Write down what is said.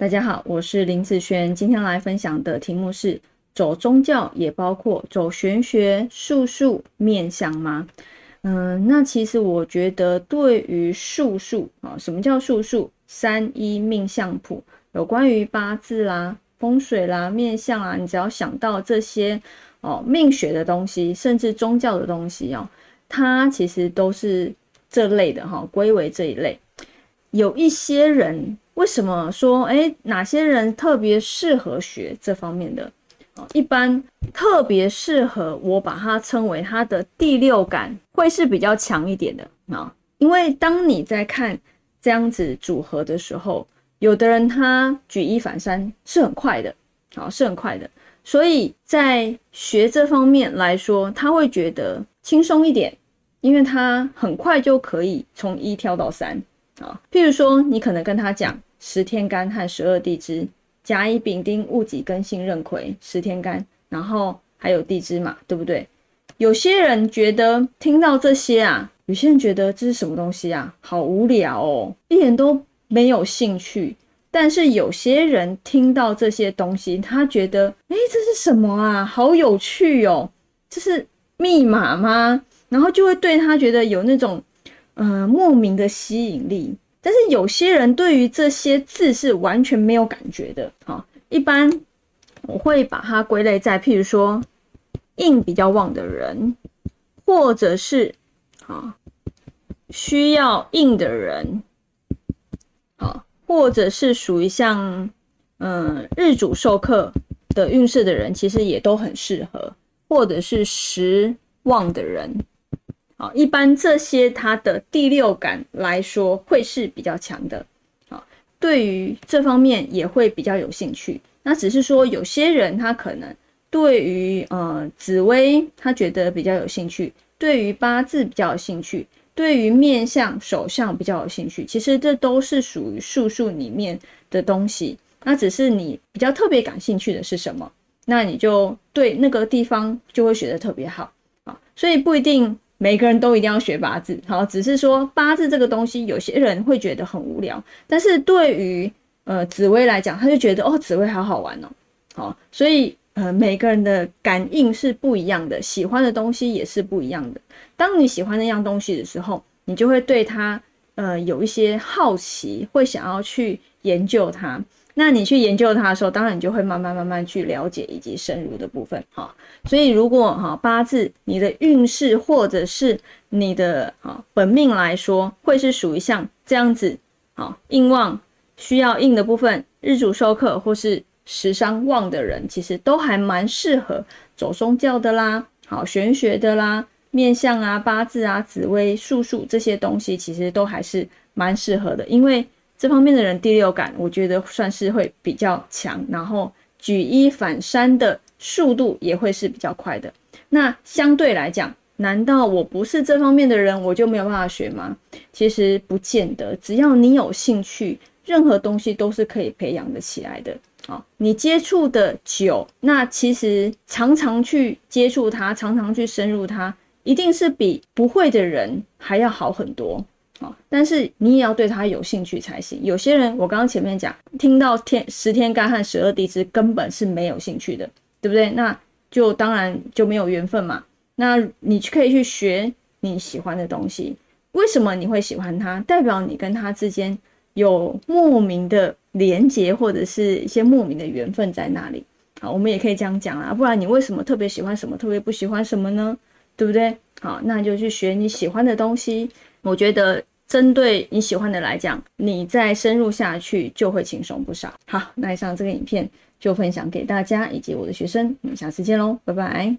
大家好，我是林子轩，今天来分享的题目是：走宗教也包括走玄学、术数、面相吗？嗯，那其实我觉得，对于术数啊，什么叫术数？三一命相谱，有关于八字啦、风水啦、面相啊，你只要想到这些哦，命学的东西，甚至宗教的东西哦，它其实都是这类的哈，归为这一类。有一些人。为什么说哎，哪些人特别适合学这方面的哦？一般特别适合，我把它称为他的第六感会是比较强一点的啊。因为当你在看这样子组合的时候，有的人他举一反三是很快的，好是很快的，所以在学这方面来说，他会觉得轻松一点，因为他很快就可以从一跳到三啊。譬如说，你可能跟他讲。十天干和十二地支，甲乙丙丁戊己庚辛壬癸，十天干，然后还有地支嘛，对不对？有些人觉得听到这些啊，有些人觉得这是什么东西啊，好无聊哦，一点都没有兴趣。但是有些人听到这些东西，他觉得，哎，这是什么啊？好有趣哦，这是密码吗？然后就会对他觉得有那种，呃，莫名的吸引力。但是有些人对于这些字是完全没有感觉的，哈。一般我会把它归类在，譬如说印比较旺的人，或者是啊需要印的人，好，或者是属于像嗯日主授课的运势的人，其实也都很适合，或者是时旺的人。好，一般这些他的第六感来说会是比较强的，好，对于这方面也会比较有兴趣。那只是说有些人他可能对于呃紫薇他觉得比较有兴趣，对于八字比较有兴趣，对于面相手相比较有兴趣。其实这都是属于术数里面的东西。那只是你比较特别感兴趣的是什么，那你就对那个地方就会学得特别好啊。所以不一定。每个人都一定要学八字，好，只是说八字这个东西，有些人会觉得很无聊，但是对于呃紫薇来讲，他就觉得哦，紫薇好好玩哦，好，所以呃每个人的感应是不一样的，喜欢的东西也是不一样的。当你喜欢那样东西的时候，你就会对它呃有一些好奇，会想要去研究它。那你去研究它的时候，当然你就会慢慢慢慢去了解以及深入的部分哈。所以如果哈八字你的运势或者是你的啊本命来说，会是属于像这样子啊硬旺需要硬的部分，日主授课或是时伤旺的人，其实都还蛮适合走宗教的啦，好玄学的啦，面相啊八字啊紫微术数这些东西，其实都还是蛮适合的，因为。这方面的人第六感，我觉得算是会比较强，然后举一反三的速度也会是比较快的。那相对来讲，难道我不是这方面的人，我就没有办法学吗？其实不见得，只要你有兴趣，任何东西都是可以培养的起来的。好，你接触的久，那其实常常去接触它，常常去深入它，一定是比不会的人还要好很多。啊！但是你也要对他有兴趣才行。有些人，我刚刚前面讲，听到天十天干和十二地支根本是没有兴趣的，对不对？那就当然就没有缘分嘛。那你可以去学你喜欢的东西。为什么你会喜欢他？代表你跟他之间有莫名的连结，或者是一些莫名的缘分在那里。好，我们也可以这样讲啊。不然你为什么特别喜欢什么，特别不喜欢什么呢？对不对？好，那就去学你喜欢的东西。我觉得针对你喜欢的来讲，你再深入下去就会轻松不少。好，那以上这个影片就分享给大家以及我的学生，我们下次见喽，拜拜。